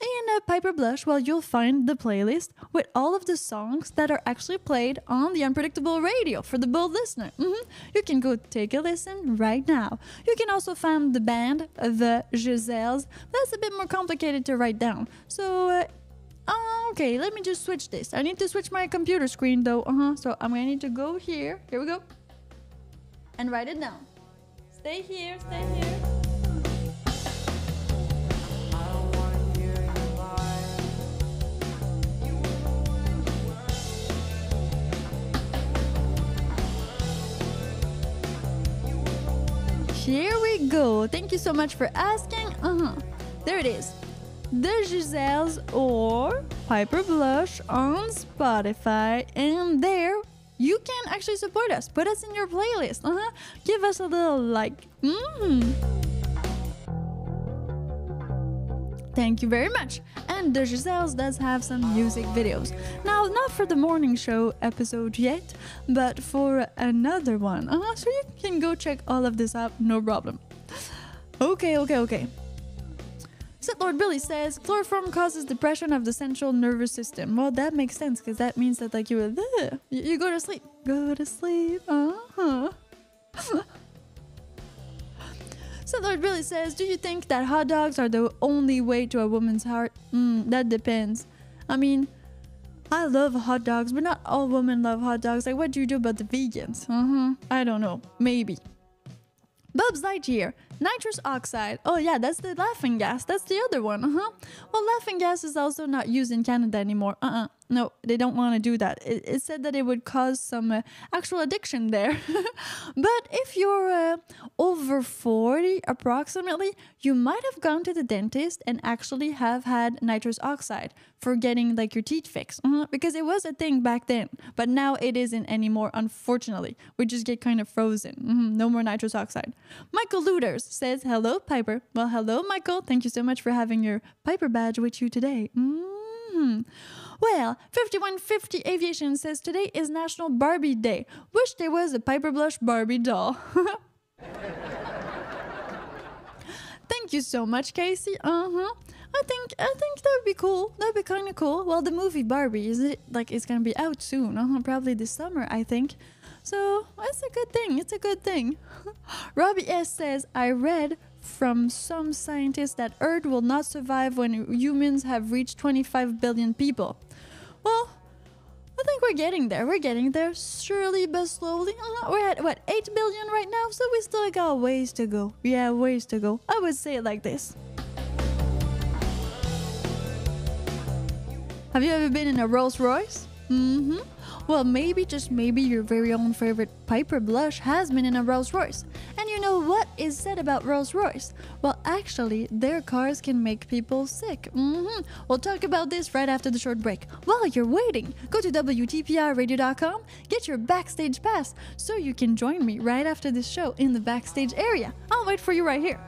In uh, Piper Blush, well, you'll find the playlist with all of the songs that are actually played on the Unpredictable Radio for the bold listener. Mhm. You can go take a listen right now. You can also find the band, the Giselles. That's a bit more complicated to write down. So, uh, uh, okay, let me just switch this. I need to switch my computer screen though. Uh huh. So I'm gonna need to go here. Here we go. And write it down. Stay here, stay here. Here we go. Thank you so much for asking. Uh huh. There it is. The Giselles or Piper Blush on Spotify. And there you can actually support us. Put us in your playlist. Uh huh. Give us a little like. Mm. Thank you very much. And the Giselles does have some music videos. Now, not for the morning show episode yet, but for another one. Uh-huh, so you can go check all of this out, no problem. Okay, okay, okay. Sith Lord Billy says chloroform causes depression of the central nervous system. Well, that makes sense because that means that like you, uh, you you go to sleep, go to sleep. Uh huh. Sith Lord Billy says, Do you think that hot dogs are the only way to a woman's heart? Mm, that depends. I mean, I love hot dogs, but not all women love hot dogs. Like, what do you do about the vegans? Uh-huh. I don't know. Maybe. Bubs Lightyear, nitrous oxide. Oh yeah, that's the laughing gas. That's the other one. Uh-huh. Well, laughing gas is also not used in Canada anymore. Uh-uh. No, they don't want to do that. It, it said that it would cause some uh, actual addiction there. but if you're uh, over 40 approximately, you might have gone to the dentist and actually have had nitrous oxide for getting like your teeth fixed. Uh-huh. Because it was a thing back then, but now it isn't anymore, unfortunately. We just get kind of frozen. Mhm, No more nitrous oxide. Michael Luders says, Hello, Piper. Well, hello, Michael. Thank you so much for having your Piper badge with you today. Mhm. Well, 5150 Aviation says today is National Barbie Day. Wish there was a Piper Blush Barbie doll. Thank you so much, Casey. Uh huh. I think I think that would be cool. That'd be kind of cool. Well, the movie Barbie is it like it's gonna be out soon? Uh-huh, probably this summer, I think. So that's a good thing. It's a good thing. Robbie S says I read from some scientists that Earth will not survive when humans have reached 25 billion people. Well, I think we're getting there. We're getting there surely but slowly. Uh, we're at what 8 billion right now, so we still got ways to go. Yeah, ways to go. I would say it like this. Have you ever been in a Rolls Royce? Mm-hmm. Well, maybe, just maybe, your very own favorite Piper Blush has been in a Rolls Royce. And you know what is said about Rolls Royce? Well, actually, their cars can make people sick. Mm-hmm. We'll talk about this right after the short break. While you're waiting, go to WTPRradio.com, get your backstage pass so you can join me right after this show in the backstage area. I'll wait for you right here.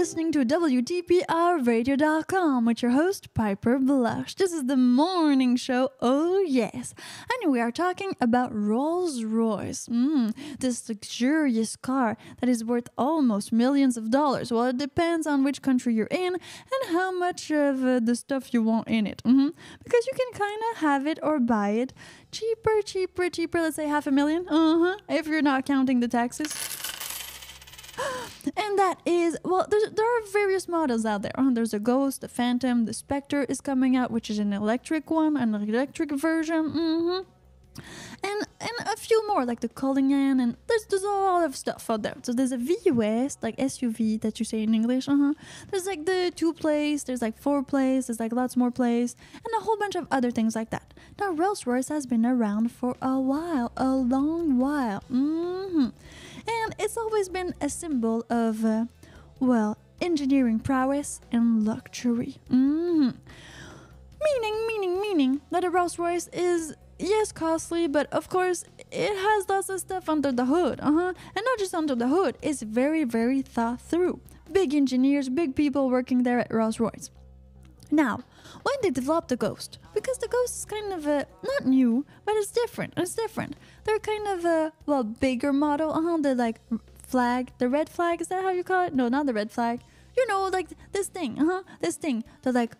Listening to WTPRradio.com with your host, Piper Blush. This is the morning show, oh yes. And we are talking about Rolls Royce. Mm, this luxurious car that is worth almost millions of dollars. Well, it depends on which country you're in and how much of uh, the stuff you want in it. Mhm. Because you can kind of have it or buy it cheaper, cheaper, cheaper. Let's say half a million. Uh huh. If you're not counting the taxes and that is well there are various models out there. Uh, there's a ghost the phantom the spectre is coming out which is an electric one an electric version hmm and and a few more like the Cullinan and there's there's a lot of stuff out there. So there's a VUS like SUV that you say in English uh-huh. There's like the two place there's like four place there's like lots more place and a whole bunch of other things like that. Now Rolls-Royce has been around for a while a long while hmm and it's always been a symbol of, uh, well, engineering prowess and luxury. hmm Meaning, meaning, meaning that a Rolls Royce is, yes, costly, but of course, it has lots of stuff under the hood. Uh huh. And not just under the hood, it's very, very thought through. Big engineers, big people working there at Rolls Royce. Now, when they developed the Ghost, because the Ghost is kind of a not new, but it's different. It's different. They're kind of a well bigger model. Uh huh. The like flag, the red flag. Is that how you call it? No, not the red flag. You know, like this thing. Uh huh. This thing. The like.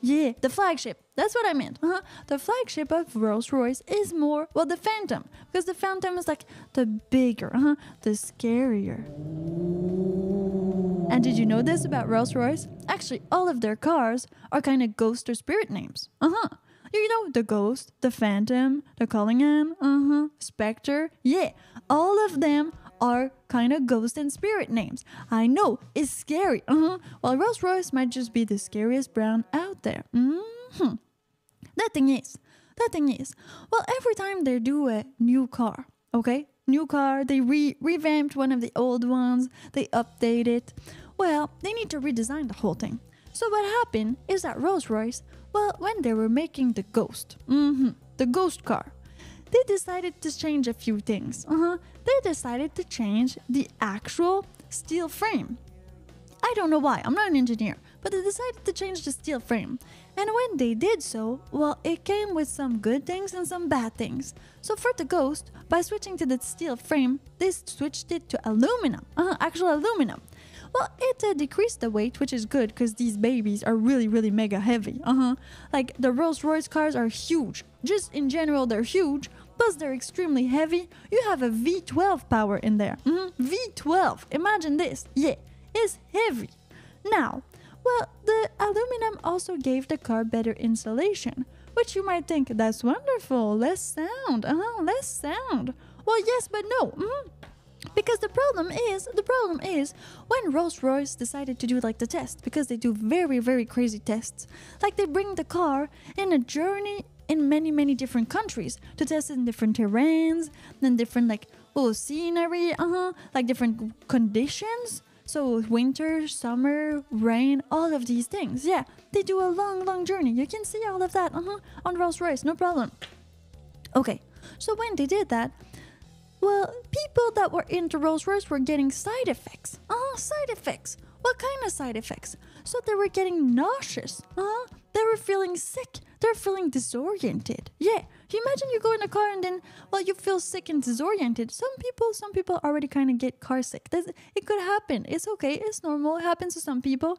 Yeah, the flagship. That's what I meant. Uh-huh. The flagship of Rolls Royce is more, well, the Phantom. Because the Phantom is like the bigger, uh-huh, the scarier. And did you know this about Rolls Royce? Actually, all of their cars are kind of ghost or spirit names. Uh huh. You know, the Ghost, the Phantom, the Cullinan, uh huh, Spectre. Yeah, all of them are kind of ghost and spirit names. I know, it's scary. Uh huh. Well, Rolls Royce might just be the scariest brand out there. Mm hmm. The thing is, the thing is, well, every time they do a new car, okay, new car, they re- revamped one of the old ones, they update it. Well, they need to redesign the whole thing. So what happened is that Rolls Royce, well, when they were making the Ghost, hmm the Ghost car, they decided to change a few things. Uh-huh. They decided to change the actual steel frame. I don't know why, I'm not an engineer, but they decided to change the steel frame. And when they did so, well, it came with some good things and some bad things. So for the Ghost, by switching to the steel frame, they switched it to aluminum, uh -huh, actual aluminum. Well, it uh, decreased the weight, which is good because these babies are really, really mega heavy. Uh huh. Like the Rolls Royce cars are huge. Just in general, they're huge. Plus, they're extremely heavy. You have a V12 power in there. Mhm. V12. Imagine this. Yeah, it's heavy. Now, well, the aluminum also gave the car better insulation, which you might think that's wonderful. Less sound. Uh huh. Less sound. Well, yes, but no. Mhm. Because the problem is, the problem is when Rolls Royce decided to do like the test, because they do very, very crazy tests. Like they bring the car in a journey in many, many different countries to test in different terrains, then different like oh scenery, uh huh, like different conditions. So winter, summer, rain, all of these things. Yeah, they do a long, long journey. You can see all of that, uh huh, on Rolls Royce, no problem. Okay, so when they did that, well, people that were into Rolls Royce were getting side effects. Uh, side effects. What kind of side effects? So they were getting nauseous. Uh, they were feeling sick. They're feeling disoriented. Yeah. You imagine you go in a car and then, well, you feel sick and disoriented. Some people, some people already kind of get car sick. That's, it could happen. It's okay. It's normal. It happens to some people.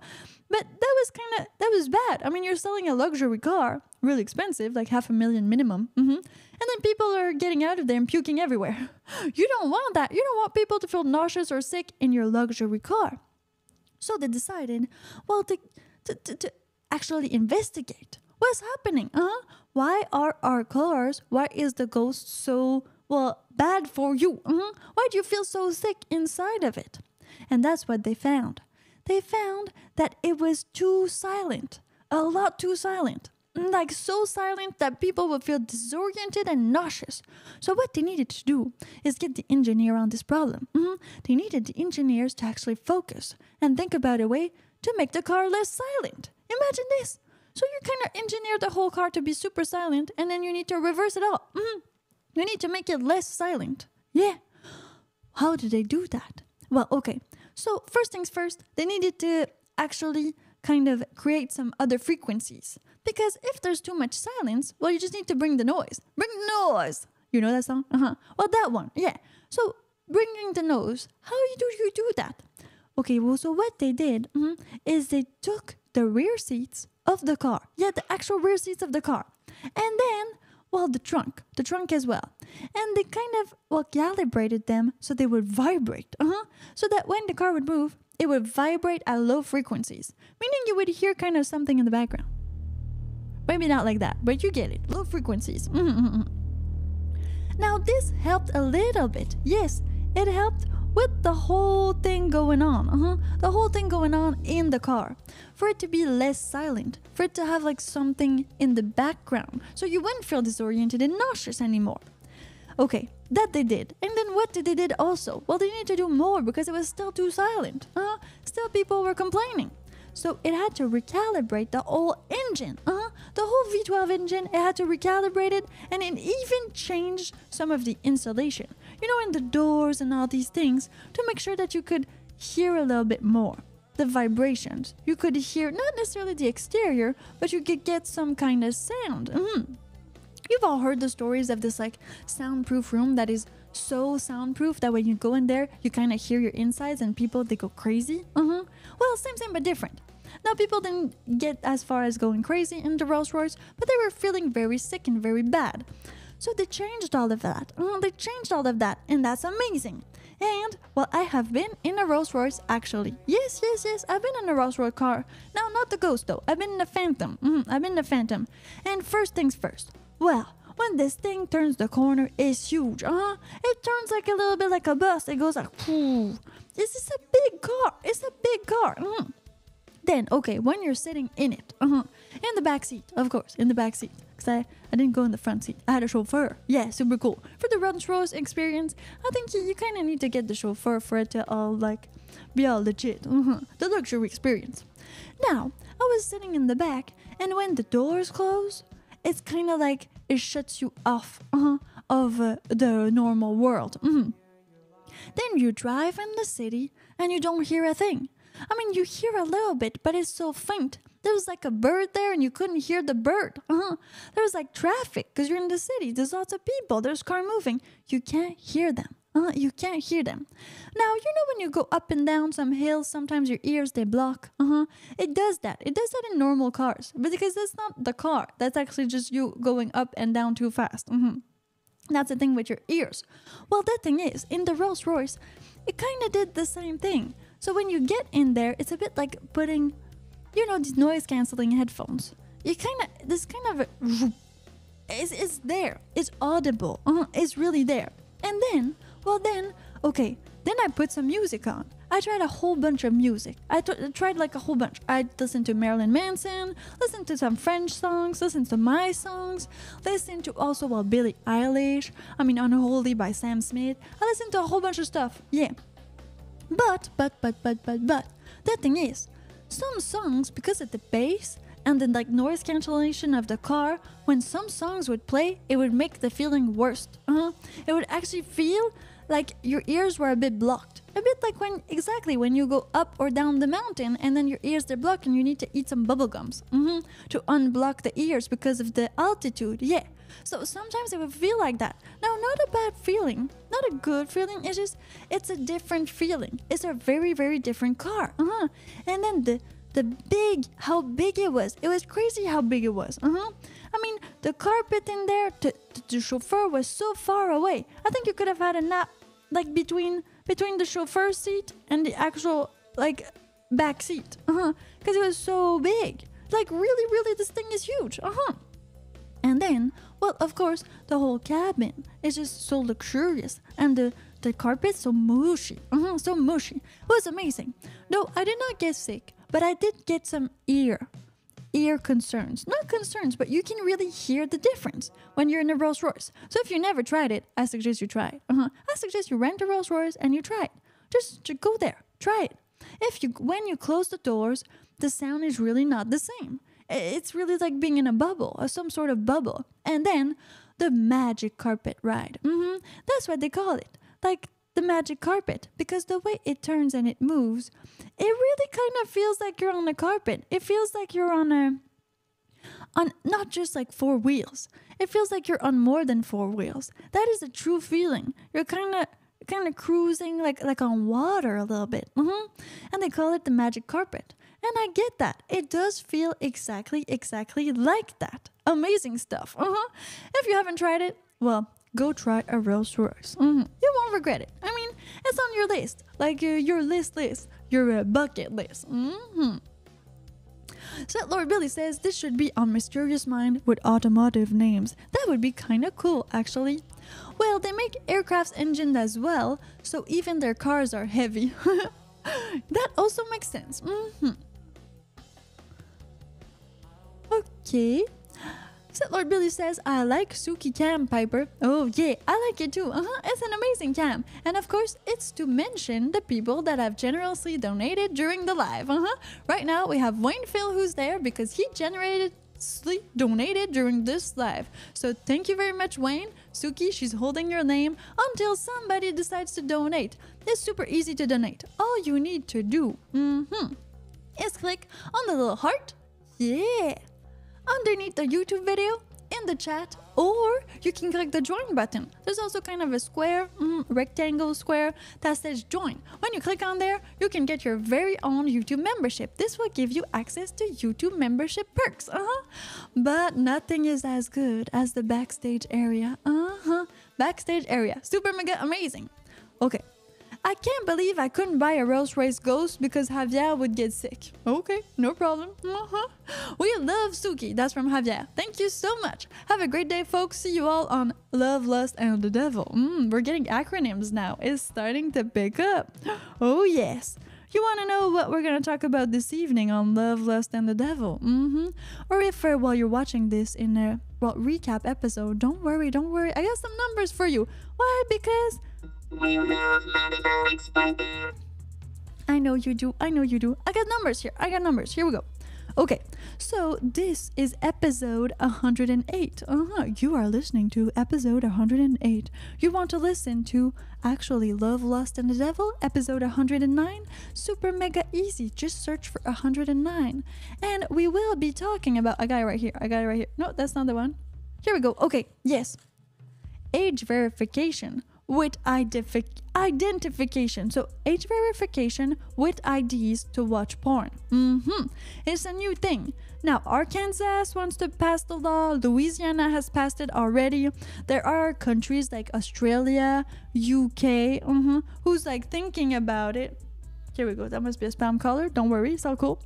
But that was kind of, that was bad. I mean, you're selling a luxury car, really expensive, like half a million minimum. hmm And then people are getting out of there and puking everywhere. You don't want that. You don't want people to feel nauseous or sick in your luxury car. So they decided, well, to, to, to, to actually investigate what's happening. Uh-huh. Why are our cars, why is the ghost so, well, bad for you? Uh-huh. Why do you feel so sick inside of it? And that's what they found. They found that it was too silent, a lot too silent. Like so silent that people would feel disoriented and nauseous. So, what they needed to do is get the engineer on this problem. Mhm. They needed the engineers to actually focus and think about a way to make the car less silent. Imagine this. So, you kind of engineer the whole car to be super silent, and then you need to reverse it all. Mhm. You need to make it less silent. Yeah. How did they do that? Well, okay. So, first things first, they needed to actually kind of create some other frequencies. Because if there's too much silence, well, you just need to bring the noise. Bring the noise. You know that song? Uh huh. Well, that one, yeah. So, bringing the noise, how do you do that? Okay, well, so what they did mhm, is they took the rear seats of the car. Yeah, the actual rear seats of the car. And then, well, the trunk, the trunk as well. And they kind of, well, calibrated them so they would vibrate. Uh-huh. So that when the car would move, it would vibrate at low frequencies, meaning you would hear kind of something in the background. Maybe not like that, but you get it. Low frequencies. Now, this helped a little bit. Yes, it helped with the whole thing going on. Uh-huh. The whole thing going on in the car. For it to be less silent. For it to have like something in the background. So you wouldn't feel disoriented and nauseous anymore. Okay, that they did. And then what did they did also? Well, they needed to do more because it was still too silent. Uh, still people were complaining. So it had to recalibrate the whole engine. Uh-huh. The whole V12 engine, it had to recalibrate it and it even changed some of the insulation. You know, in the doors and all these things to make sure that you could hear a little bit more. The vibrations. You could hear not necessarily the exterior, but you could get some kind of sound. Mhm. You've all heard the stories of this like soundproof room that is so soundproof that when you go in there, you kind of hear your insides and people they go crazy. Uh-huh. Well, same same but different. Now people didn't get as far as going crazy in the Rolls Royce, but they were feeling very sick and very bad. So they changed all of that. Uh, they changed all of that, and that's amazing. And well, I have been in a Rolls Royce actually. Yes, yes, yes. I've been in a Rolls Royce car. Now, not the Ghost though. I've been in a Phantom. Mhm, I've been in a Phantom. And first things first. Well, when this thing turns the corner, it's huge. Uh-huh. It turns like a little bit like a bus. It goes like, Phew. this is a big car. It's a big car. Mhm. Then, okay, when you're sitting in it, uh-huh, in the back seat, of course, in the back seat, because I, I didn't go in the front seat. I had a chauffeur. Yeah, super cool. For the Rolls Royce experience, I think you, you kind of need to get the chauffeur for it to all like be all legit. Uh-huh. The luxury experience. Now, I was sitting in the back, and when the doors close, it's kind of like it shuts you off uh-huh, of uh, the normal world. Mhm. Then you drive in the city and you don't hear a thing. I mean, you hear a little bit, but it's so faint. There was like a bird there and you couldn't hear the bird. Uh-huh. There was like traffic because you're in the city. There's lots of people. There's car moving. You can't hear them. Uh, you can't hear them. Now, you know when you go up and down some hills, sometimes your ears they block. Uh-huh. It does that. It does that in normal cars. But because that's not the car. That's actually just you going up and down too fast. Mhm. That's the thing with your ears. Well, the thing is, in the Rolls Royce, it kind of did the same thing. So when you get in there, it's a bit like putting, you know, these noise canceling headphones. You kind of, this kind of, it's, it's there. It's audible. Uh, it's really there. And then, well, then, okay, then I put some music on. I tried a whole bunch of music. I t- tried like a whole bunch. I listened to Marilyn Manson, listened to some French songs, listened to my songs, listened to also well Billie Eilish. I mean Unholy by Sam Smith. I listened to a whole bunch of stuff. Yeah. But but but but but but the thing is, some songs because of the bass and the like noise cancellation of the car, when some songs would play, it would make the feeling worse. Uh-huh. It would actually feel like your ears were a bit blocked. A bit like when exactly when you go up or down the mountain and then your ears they're blocked and you need to eat some bubble gums mhm, to unblock the ears because of the altitude. Yeah. So sometimes it would feel like that. Now, not a bad feeling, not a good feeling. It's just it's a different feeling. It's a very very different car. Uh-huh. And then the the big how big it was. It was crazy how big it was. Uh-huh. I mean, the carpet in there, the, the, chauffeur was so far away. I think you could have had a nap like between between the chauffeur seat and the actual like back seat. Uh-huh. Cuz it was so big. Like really really this thing is huge. Uh-huh. And then, well, of course, the whole cabin is just so luxurious, and the the carpet so mushy, uh-huh, so mushy. It was amazing. No, I did not get sick, but I did get some ear ear concerns. Not concerns, but you can really hear the difference when you're in a Rolls Royce. So if you never tried it, I suggest you try it. Uh-huh. I suggest you rent a Rolls Royce and you try it. Just, just go there, try it. If you when you close the doors, the sound is really not the same. It's really like being in a bubble, or some sort of bubble. And then the magic carpet ride. hmm That's what they call it. Like the magic carpet because the way it turns and it moves, it really kind of feels like you're on a carpet. It feels like you're on a on not just like four wheels. It feels like you're on more than four wheels. That is a true feeling. You're kind of kind of cruising like like on water a little bit. hmm And they call it the magic carpet. And I get that. It does feel exactly exactly like that. Amazing stuff. Uh-huh. If you haven't tried it, well, go try a Rolls Royce. Mhm. You won't regret it. It's on your list, like uh, your list list, your uh, bucket list. hmm Sith Lord Billy says this should be on Mysterious Mind with automotive names. That would be kind of cool, actually. Well, they make aircraft's engines as well, so even their cars are heavy. that also makes sense. hmm Okay. Lord Billy says, I like Suki Cam, Piper. Oh, yeah, I like it too. Uh-huh, it's an amazing cam. And of course, it's to mention the people that have generously donated during the live. Uh-huh. Right now, we have Wayne Phil who's there because he generated donated during this live. So thank you very much, Wayne. Suki, she's holding your name until somebody decides to donate. It's super easy to donate. All you need to do mm-hmm, is click on the little heart. Yeah underneath the YouTube video in the chat, or you can click the join button. There's also kind of a square, mm, rectangle square that says join. When you click on there, you can get your very own YouTube membership. This will give you access to YouTube membership perks. Uh-huh. But nothing is as good as the backstage area. Uh-huh. Backstage area. Super mega amazing. Okay. I can't believe I couldn't buy a Rolls Royce Ghost because Javier would get sick. Okay, no problem. Uh-huh. We love Suki. That's from Javier. Thank you so much. Have a great day, folks. See you all on Love, Lust, and the Devil. Mm, we're getting acronyms now. It's starting to pick up. Oh, yes. You want to know what we're going to talk about this evening on Love, Lust, and the Devil? Mm-hmm. Or if uh, while you're watching this in a well, recap episode, don't worry, don't worry. I got some numbers for you. Why? Because I know you do. I know you do. I got numbers here. I got numbers. Here we go. Okay, so this is episode 108. Uh-huh. You are listening to episode 108. You want to listen to actually Love, Lust, and the Devil, episode 109? Super mega easy. Just search for 109. And we will be talking about. a guy right here. A guy right here. No, that's not the one. Here we go. Okay, yes. Age verification with identifi- identification. So, age verification with IDs to watch porn. hmm It's a new thing. Now, Arkansas wants to pass the law, Louisiana has passed it already. There are countries like Australia, UK, mhm, who's like thinking about it. Here we go. That must be a spam caller. Don't worry, it's all cool.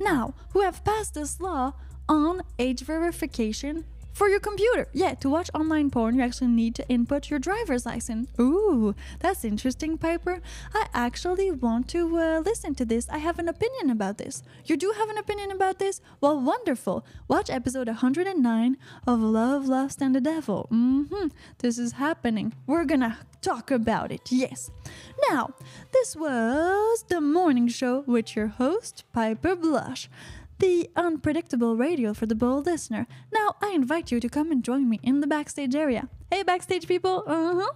Now, who have passed this law on age verification for your computer. Yeah, to watch online porn, you actually need to input your driver's license. Ooh, that's interesting, Piper. I actually want to uh, listen to this. I have an opinion about this. You do have an opinion about this? Well, wonderful. Watch episode 109 of Love, Lust, and the Devil. Mm-hmm. This is happening. We're gonna talk about it. Yes. Now, this was the morning show with your host, Piper Blush the unpredictable radio for the bold listener. Now, I invite you to come and join me in the backstage area. Hey, backstage people! Uh huh.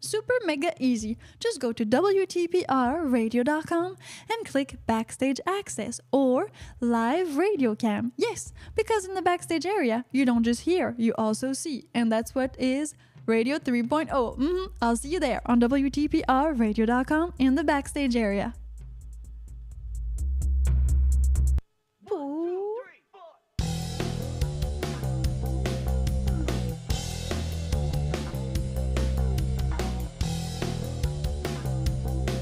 Super mega easy. Just go to WTPRradio.com and click Backstage Access or Live Radio Cam. Yes, because in the backstage area, you don't just hear, you also see. And that's what is Radio 3.0. hmm I'll see you there on WTPRradio.com in the backstage area.